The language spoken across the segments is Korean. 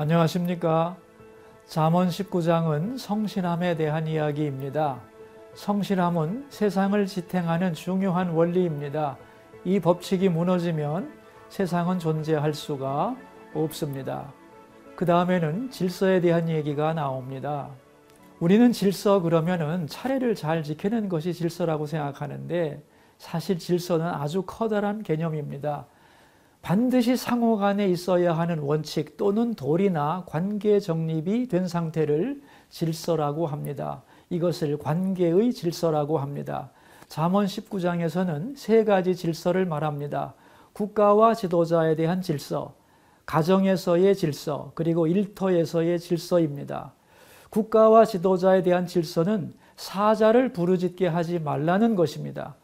안녕하십니까. 잠언 19장은 성실함에 대한 이야기입니다. 성실함은 세상을 지탱하는 중요한 원리입니다. 이 법칙이 무너지면 세상은 존재할 수가 없습니다. 그 다음에는 질서에 대한 얘기가 나옵니다. 우리는 질서 그러면은 차례를 잘 지키는 것이 질서라고 생각하는데 사실 질서는 아주 커다란 개념입니다. 반드시 상호 간에 있어야 하는 원칙 또는 도리나 관계 정립이 된 상태를 질서라고 합니다. 이것을 관계의 질서라고 합니다. 잠언 19장에서는 세 가지 질서를 말합니다. 국가와 지도자에 대한 질서, 가정에서의 질서, 그리고 일터에서의 질서입니다. 국가와 지도자에 대한 질서는 사자를 부르짖게 하지 말라는 것입니다.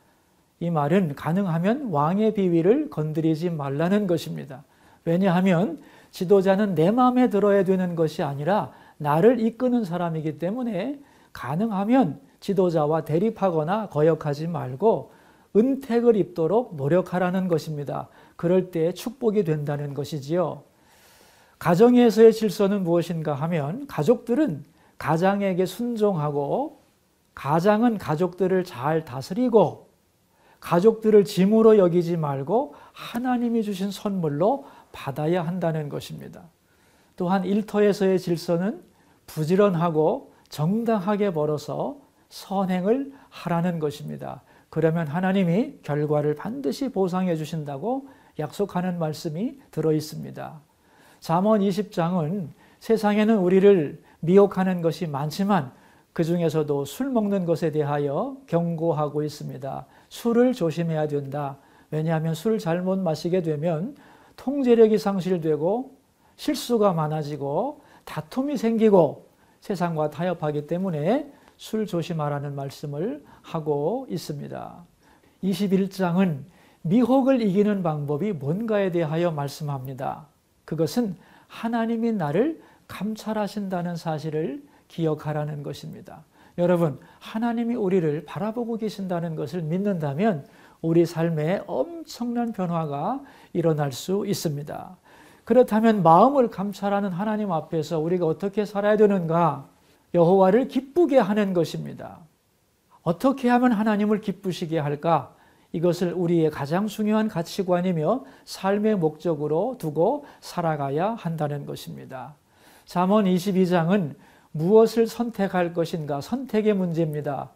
이 말은 가능하면 왕의 비위를 건드리지 말라는 것입니다. 왜냐하면 지도자는 내 마음에 들어야 되는 것이 아니라 나를 이끄는 사람이기 때문에 가능하면 지도자와 대립하거나 거역하지 말고 은택을 입도록 노력하라는 것입니다. 그럴 때 축복이 된다는 것이지요. 가정에서의 질서는 무엇인가 하면 가족들은 가장에게 순종하고 가장은 가족들을 잘 다스리고 가족들을 짐으로 여기지 말고 하나님이 주신 선물로 받아야 한다는 것입니다. 또한 일터에서의 질서는 부지런하고 정당하게 벌어서 선행을 하라는 것입니다. 그러면 하나님이 결과를 반드시 보상해 주신다고 약속하는 말씀이 들어 있습니다. 잠언 20장은 세상에는 우리를 미혹하는 것이 많지만 그 중에서도 술 먹는 것에 대하여 경고하고 있습니다. 술을 조심해야 된다. 왜냐하면 술을 잘못 마시게 되면 통제력이 상실되고 실수가 많아지고 다툼이 생기고 세상과 타협하기 때문에 술 조심하라는 말씀을 하고 있습니다. 21장은 미혹을 이기는 방법이 뭔가에 대하여 말씀합니다. 그것은 하나님이 나를 감찰하신다는 사실을 기억하라는 것입니다. 여러분, 하나님이 우리를 바라보고 계신다는 것을 믿는다면 우리 삶에 엄청난 변화가 일어날 수 있습니다. 그렇다면 마음을 감찰하는 하나님 앞에서 우리가 어떻게 살아야 되는가? 여호와를 기쁘게 하는 것입니다. 어떻게 하면 하나님을 기쁘시게 할까? 이것을 우리의 가장 중요한 가치관이며 삶의 목적으로 두고 살아가야 한다는 것입니다. 잠언 22장은 무엇을 선택할 것인가 선택의 문제입니다.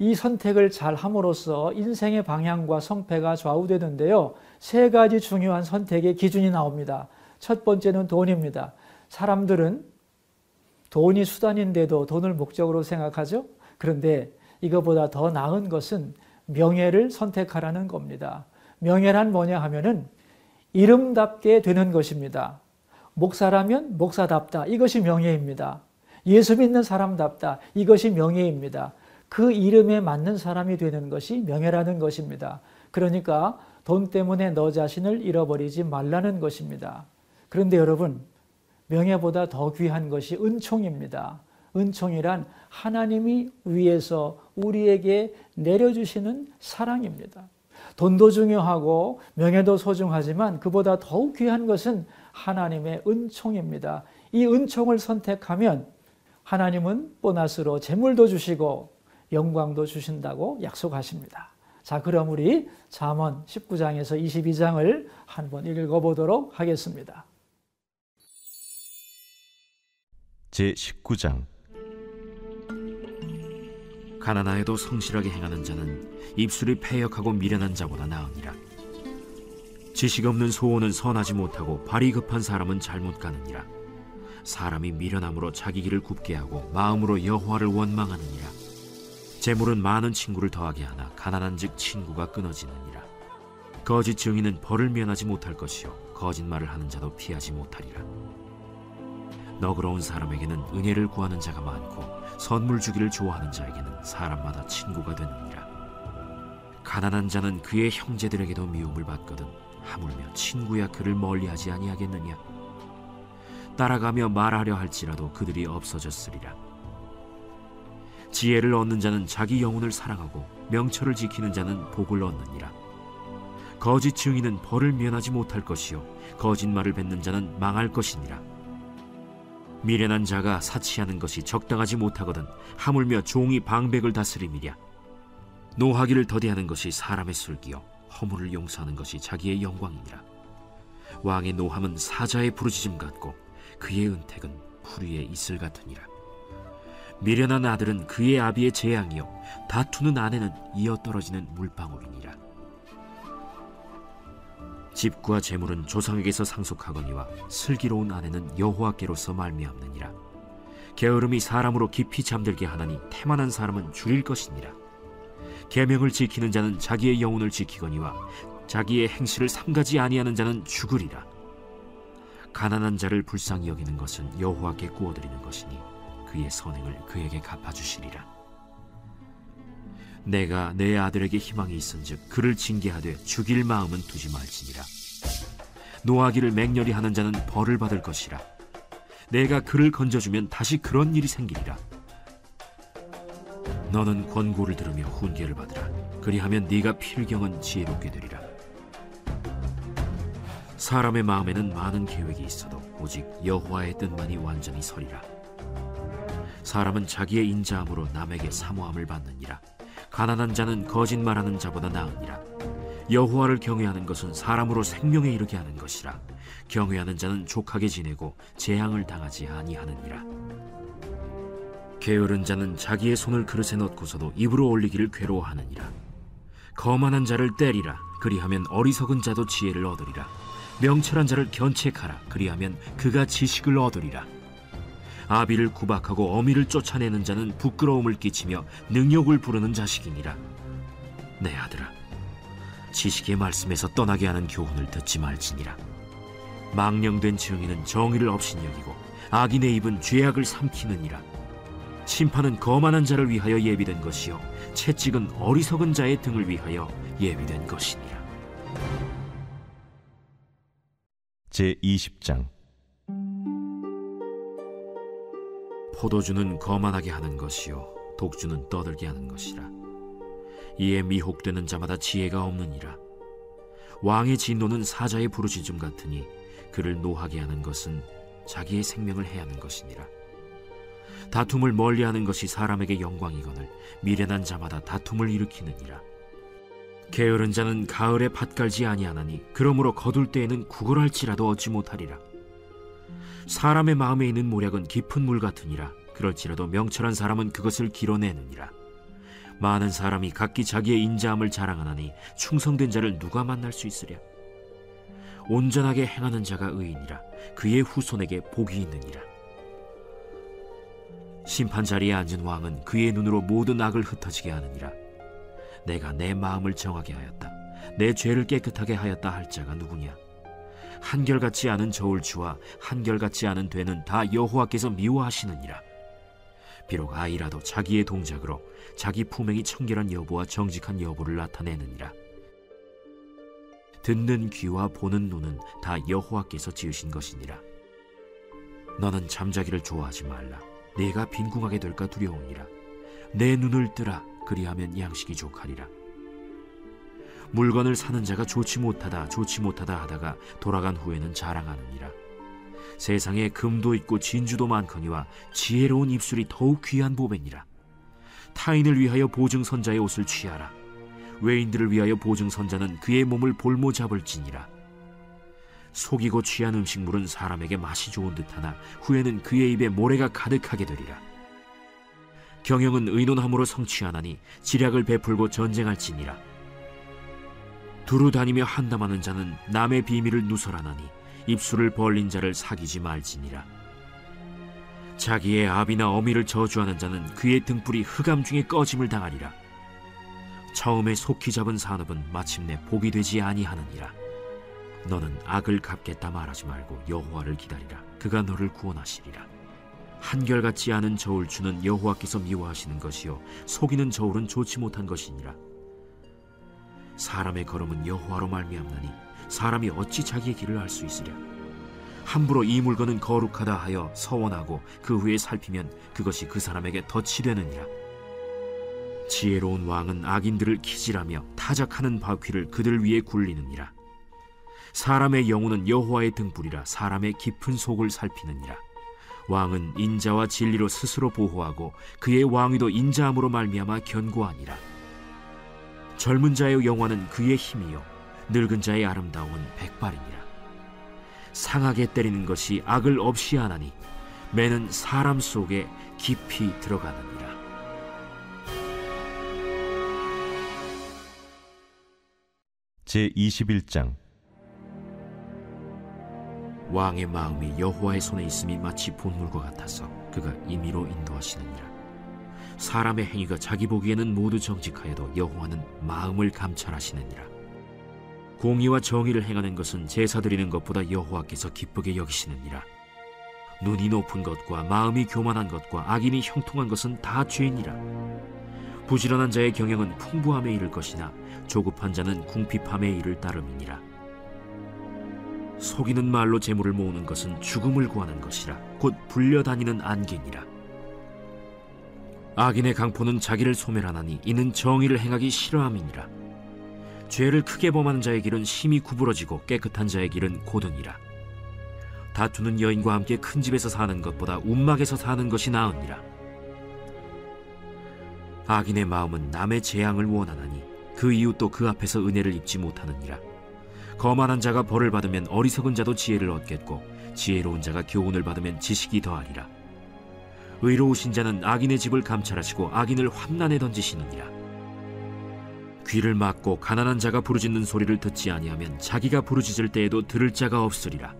이 선택을 잘 함으로써 인생의 방향과 성패가 좌우되는데요. 세 가지 중요한 선택의 기준이 나옵니다. 첫 번째는 돈입니다. 사람들은 돈이 수단인데도 돈을 목적으로 생각하죠. 그런데 이거보다 더 나은 것은 명예를 선택하라는 겁니다. 명예란 뭐냐 하면은 이름답게 되는 것입니다. 목사라면 목사답다. 이것이 명예입니다. 예수 믿는 사람답다. 이것이 명예입니다. 그 이름에 맞는 사람이 되는 것이 명예라는 것입니다. 그러니까 돈 때문에 너 자신을 잃어버리지 말라는 것입니다. 그런데 여러분, 명예보다 더 귀한 것이 은총입니다. 은총이란 하나님이 위에서 우리에게 내려주시는 사랑입니다. 돈도 중요하고 명예도 소중하지만 그보다 더욱 귀한 것은 하나님의 은총입니다. 이 은총을 선택하면 하나님은 보너스로 재물도 주시고 영광도 주신다고 약속하십니다. 자, 그럼 우리 잠언 19장에서 22장을 한번 읽어 보도록 하겠습니다. 제 19장 가나나에도 성실하게 행하는 자는 입술이 패역하고 미련한 자보다 나으니라 지식 없는 소원은 선하지 못하고 발이 급한 사람은 잘못 가느니라 사람이 미련함으로 자기 길을 굽게 하고 마음으로 여호와를 원망하느니라 재물은 많은 친구를 더하게 하나 가난한즉 친구가 끊어지느니라 거짓 증인은 벌을 면하지 못할 것이요 거짓말을 하는 자도 피하지 못하리라 너그러운 사람에게는 은혜를 구하는 자가 많고 선물 주기를 좋아하는 자에게는 사람마다 친구가 되느니라. 가난한 자는 그의 형제들에게도 미움을 받거든 하물며 친구야 그를 멀리하지 아니하겠느냐. 따라가며 말하려 할지라도 그들이 없어졌으리라. 지혜를 얻는 자는 자기 영혼을 사랑하고 명철을 지키는 자는 복을 얻느니라. 거짓 증인은 벌을 면하지 못할 것이요 거짓말을 뱉는 자는 망할 것이니라. 미련한 자가 사치하는 것이 적당하지 못하거든 하물며 종이 방백을 다스림이랴 노하기를 더디하는 것이 사람의 술기요 허물을 용서하는 것이 자기의 영광이니라 왕의 노함은 사자의 부르짖음 같고 그의 은택은 풀위의 이슬 같으니라. 미련한 아들은 그의 아비의 재앙이요. 다투는 아내는 이어 떨어지는 물방울이니라. 집과 재물은 조상에게서 상속하거니와 슬기로운 아내는 여호와께로서 말미암느니라. 게으름이 사람으로 깊이 잠들게 하나니 태만한 사람은 줄일 것이니라. 계명을 지키는 자는 자기의 영혼을 지키거니와 자기의 행실을 삼가지 아니하는 자는 죽으리라 가난한 자를 불쌍히 여기는 것은 여호와께 구워드리는 것이니 그의 선행을 그에게 갚아주시리라. 내가 내 아들에게 희망이 있은즉 그를 징계하되 죽일 마음은 두지 말지니라. 노하기를 맹렬히 하는 자는 벌을 받을 것이라. 내가 그를 건져주면 다시 그런 일이 생기리라. 너는 권고를 들으며 훈계를 받으라. 그리하면 네가 필경은 지혜롭게 되리라 사람의 마음에는 많은 계획이 있어도 오직 여호와의 뜻만이 완전히 서리라. 사람은 자기의 인자함으로 남에게 사모함을 받느니라. 가난한 자는 거짓말하는 자보다 나으니라. 여호와를 경외하는 것은 사람으로 생명에 이르게 하는 것이라. 경외하는 자는 족하게 지내고 재앙을 당하지 아니하느니라. 게으른 자는 자기의 손을 그릇에 넣고서도 입으로 올리기를 괴로워하느니라. 거만한 자를 때리라. 그리하면 어리석은 자도 지혜를 얻으리라 명철한 자를 견책하라. 그리하면 그가 지식을 얻으리라. 아비를 구박하고 어미를 쫓아내는 자는 부끄러움을 끼치며 능욕을 부르는 자식이니라. 내 아들아. 지식의 말씀에서 떠나게 하는 교훈을 듣지 말지니라. 망령된 증인은 정의를 업신여기고 악인의 입은 죄악을 삼키느니라. 심판은 거만한 자를 위하여 예비된 것이요 채찍은 어리석은 자의 등을 위하여 예비된 것이니라 제 20장. 포도주는 거만하게 하는 것이요 독주는 떠들게 하는 것이라. 이에 미혹되는 자마다 지혜가 없느니라. 왕의 진노는 사자의 부르짖음 같으니 그를 노하게 하는 것은 자기의 생명을 해하는 것이니라. 다툼을 멀리하는 것이 사람에게 영광이거늘 미련한 자마다 다툼을 일으키느니라 게으른 자는 가을에 밭 갈지 아니하나니 그러므로 거둘 때에는 구걸할지라도 얻지 못하리라. 사람의 마음에 있는 모략은 깊은 물 같으니라. 그럴지라도 명철한 사람은 그것을 길어내느니라. 많은 사람이 각기 자기의 인자함을 자랑하나니 충성된 자를 누가 만날 수 있으랴? 온전하게 행하는 자가 의인이라. 그의 후손에게 복이 있느니라. 심판 자리에 앉은 왕은 그의 눈으로 모든 악을 흩어지게 하느니라 내가 내 마음을 정하게 하였다. 내 죄를 깨끗하게 하였다 할 자가 누구냐? 한결같지 않은 저울추와 한결같지 않은 되는 다 여호와께서 미워하시느니라. 비록 아이라도 자기의 동작으로 자기 품행이 청결한 여부와 정직한 여부를 나타내느니라. 듣는 귀와 보는 눈은 다 여호와께서 지으신 것이니라. 너는 잠자기를 좋아하지 말라. 내가 빈궁하게 될까 두려우니라. 내 눈을 뜨라 그리하면 양식이 족하리라. 물건을 사는 자가 좋지 못하다 좋지 못하다 하다가 돌아간 후에는 자랑하느니라. 세상에 금도 있고 진주도 많거니와 지혜로운 입술이 더욱 귀한 보배니라. 타인을 위하여 보증선자의 옷을 취하라. 외인들을 위하여 보증선자는 그의 몸을 볼모 잡을지니라. 속이고 취한 음식물은 사람에게 맛이 좋은 듯하나 후에는 그의 입에 모래가 가득하게 되리라 경영은 의논함으로 성취하나니 지략을 베풀고 전쟁할지니라. 두루 다니며 한담하는 자는 남의 비밀을 누설하나니 입술을 벌린 자를 사귀지 말지니라. 자기의 아비나 어미를 저주하는 자는 그의 등불이 흑암 중에 꺼짐을 당하리라. 처음에 속히 잡은 산업은 마침내 복이 되지 아니하느니라. 너는 악을 갚겠다 말하지 말고 여호와를 기다리라. 그가 너를 구원하시리라 한결같지 않은 저울추는 여호와께서 미워하시는 것이요 속이는 저울은 좋지 못한 것이니라. 사람의 걸음은 여호와로 말미암나니 사람이 어찌 자기의 길을 알 수 있으랴? 함부로 이 물건은 거룩하다 하여 서원하고 그 후에 살피면 그것이 그 사람에게 덫이 되느니라. 지혜로운 왕은 악인들을 키질하며 타작하는 바퀴를 그들 위에 굴리느니라. 사람의 영혼은 여호와의 등불이라 사람의 깊은 속을 살피느니라 왕은 인자와 진리로 스스로 보호하고 그의 왕위도 인자함으로 말미암아 견고하니라. 젊은 자의 영화는 그의 힘이요 늙은 자의 아름다움은 백발이니라. 상하게 때리는 것이 악을 없이 하나니 매는 사람 속에 깊이 들어가느니라. 제 21장 왕의 마음이 여호와의 손에 있음이 마치 본물과 같아서 그가 임의로 인도하시느니라. 사람의 행위가 자기 보기에는 모두 정직하여도 여호와는 마음을 감찰하시느니라. 공의와 정의를 행하는 것은 제사 드리는 것보다 여호와께서 기쁘게 여기시느니라. 눈이 높은 것과 마음이 교만한 것과 악인이 형통한 것은 다 죄니라. 부지런한 자의 경영은 풍부함에 이를 것이나 조급한 자는 궁핍함에 이를 따름이니라. 속이는 말로 재물을 모으는 것은 죽음을 구하는 것이라 곧 불려다니는 안개니라. 악인의 강포는 자기를 소멸하나니 이는 정의를 행하기 싫어함이니라. 죄를 크게 범하는 자의 길은 심히 구부러지고 깨끗한 자의 길은 고든이라. 다투는 여인과 함께 큰 집에서 사는 것보다 움막에서 사는 것이 나으니라. 악인의 마음은 남의 재앙을 원하나니 그 이웃도 그 앞에서 은혜를 입지 못하느니라 거만한 자가 벌을 받으면 어리석은 자도 지혜를 얻겠고 지혜로운 자가 교훈을 받으면 지식이 더하리라. 의로우신 자는 악인의 집을 감찰하시고 악인을 환난에 던지시느니라. 귀를 막고 가난한 자가 부르짖는 소리를 듣지 아니하면 자기가 부르짖을 때에도 들을 자가 없으리라.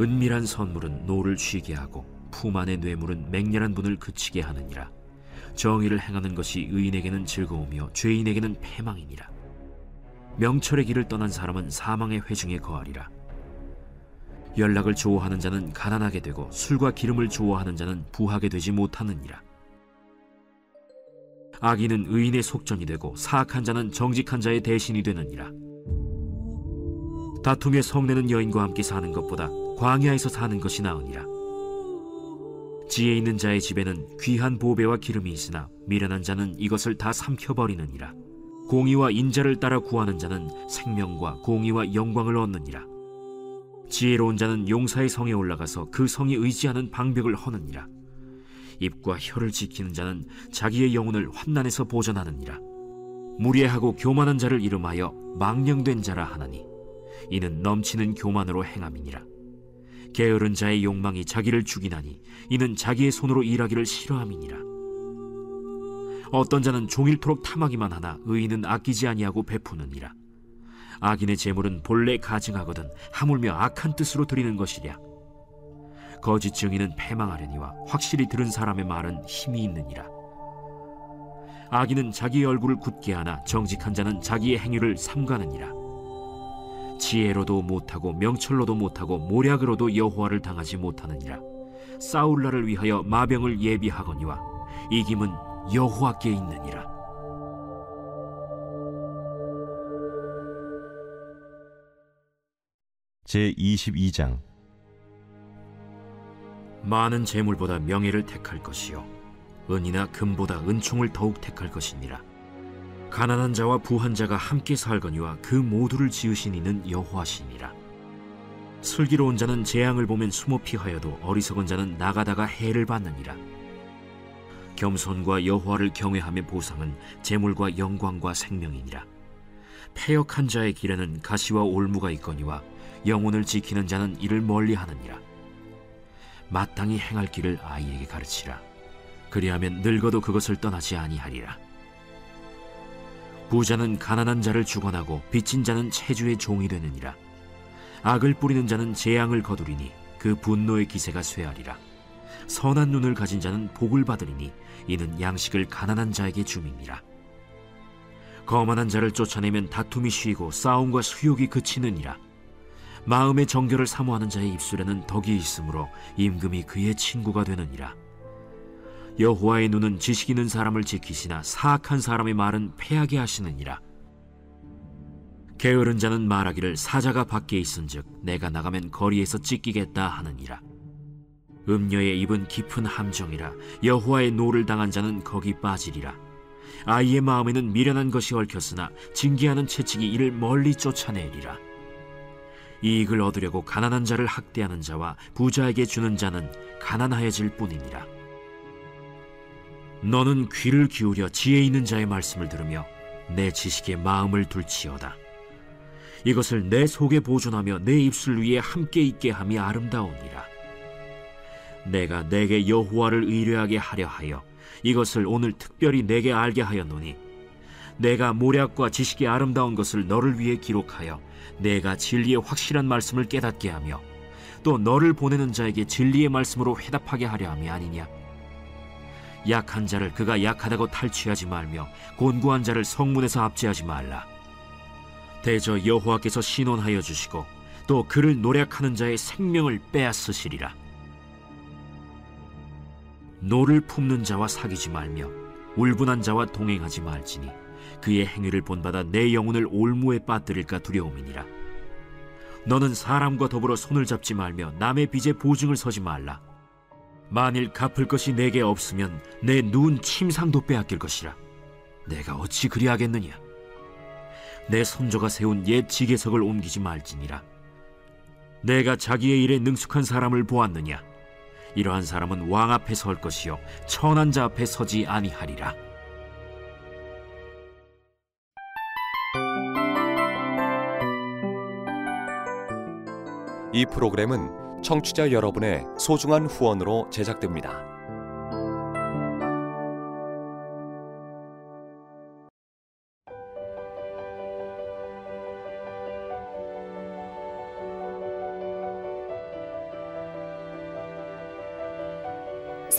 은밀한 선물은 노를 쉬게 하고 품 안의 뇌물은 맹렬한 분을 그치게 하느니라. 정의를 행하는 것이 의인에게는 즐거우며 죄인에게는 패망이니라. 명철의 길을 떠난 사람은 사망의 회중에 거하리라. 연락을 좋아하는 자는 가난하게 되고 술과 기름을 좋아하는 자는 부하게 되지 못하느니라. 악인은 의인의 속전이 되고 사악한 자는 정직한 자의 대신이 되느니라. 다툼의 성내는 여인과 함께 사는 것보다 광야에서 사는 것이 나으니라. 지혜 있는 자의 집에는 귀한 보배와 기름이 있으나 미련한 자는 이것을 다 삼켜버리느니라. 공의와 인자를 따라 구하는 자는 생명과 공의와 영광을 얻느니라. 지혜로운 자는 용사의 성에 올라가서 그 성이 의지하는 방벽을 허느니라. 입과 혀를 지키는 자는 자기의 영혼을 환난에서 보전하느니라. 무례하고 교만한 자를 이름하여 망령된 자라 하나니 이는 넘치는 교만으로 행함이니라. 게으른 자의 욕망이 자기를 죽이나니 이는 자기의 손으로 일하기를 싫어함이니라. 어떤 자는 종일토록 탐하기만 하나 의인은 아끼지 아니하고 베푸느니라. 악인의 재물은 본래 가증하거든 하물며 악한 뜻으로 드리는 것이랴. 거짓 증인은 패망하려니와 확실히 들은 사람의 말은 힘이 있느니라. 악인은 자기 얼굴을 굳게 하나 정직한 자는 자기의 행위를 삼가느니라. 지혜로도 못하고 명철로도 못하고 모략으로도 여호와를 당하지 못하느니라. 싸울 날을 위하여 마병을 예비하거니와 이김은 여호와께 있느니라. 제 22장 많은 재물보다 명예를 택할 것이요 은이나 금보다 은총을 더욱 택할 것이니라. 가난한 자와 부한 자가 함께 살거니와 그 모두를 지으신 이는 여호와시니라. 슬기로운 자는 재앙을 보면 숨어 피하여도 어리석은 자는 나가다가 해를 받느니라. 겸손과 여호와를 경외함의 보상은 재물과 영광과 생명이니라. 패역한 자의 길에는 가시와 올무가 있거니와 영혼을 지키는 자는 이를 멀리하느니라. 마땅히 행할 길을 아이에게 가르치라. 그리하면 늙어도 그것을 떠나지 아니하리라. 부자는 가난한 자를 주관하고 빚진 자는 체주의 종이 되느니라. 악을 뿌리는 자는 재앙을 거두리니 그 분노의 기세가 쇠하리라. 선한 눈을 가진 자는 복을 받으리니 이는 양식을 가난한 자에게 줌이니라. 거만한 자를 쫓아내면 다툼이 쉬고 싸움과 수욕이 그치느니라. 마음의 정결을 사모하는 자의 입술에는 덕이 있으므로 임금이 그의 친구가 되느니라. 여호와의 눈은 지식 있는 사람을 지키시나 사악한 사람의 말은 패하게 하시느니라. 게으른 자는 말하기를 사자가 밖에 있은즉 내가 나가면 거리에서 찢기겠다 하느니라. 음녀의 입은 깊은 함정이라 여호와의 노를 당한 자는 거기 빠지리라 아이의 마음에는 미련한 것이 얽혔으나 징계하는 채찍이 이를 멀리 쫓아내리라 이익을 얻으려고 가난한 자를 학대하는 자와 부자에게 주는 자는 가난하여질 뿐이니라. 너는 귀를 기울여 지혜 있는 자의 말씀을 들으며 내 지식에 마음을 둘지어다. 이것을 네 속에 보존하며 네 입술 위에 함께 있게 함이 아름다우니라. 내가 내게 여호와를 의뢰하게 하려 하여 이것을 오늘 특별히 내게 알게 하였노니 내가 모략과 지식이 아름다운 것을 너를 위해 기록하여 내가 진리의 확실한 말씀을 깨닫게 하며 또 너를 보내는 자에게 진리의 말씀으로 회답하게 하려 함이 아니냐? 약한 자를 그가 약하다고 탈취하지 말며 곤고한 자를 성문에서 압제하지 말라. 대저 여호와께서 신원하여 주시고 또 그를 노략하는 자의 생명을 빼앗으시리라 노를 품는 자와 사귀지 말며 울분한 자와 동행하지 말지니 그의 행위를 본받아 네 영혼을 올무에 빠뜨릴까 두려움이니라. 너는 사람과 더불어 손을 잡지 말며 남의 빚에 보증을 서지 말라. 만일 갚을 것이 네게 없으면 네 누운 침상도 빼앗길 것이라. 네가 어찌 그리하겠느냐? 내 손조가 세운 옛 지게석을 옮기지 말지니라. 내가 자기의 일에 능숙한 사람을 보았느냐 이러한 사람은 왕 앞에 설 것이요 천한 자 앞에 서지 아니하리라 이 프로그램은 청취자 여러분의 소중한 후원으로 제작됩니다.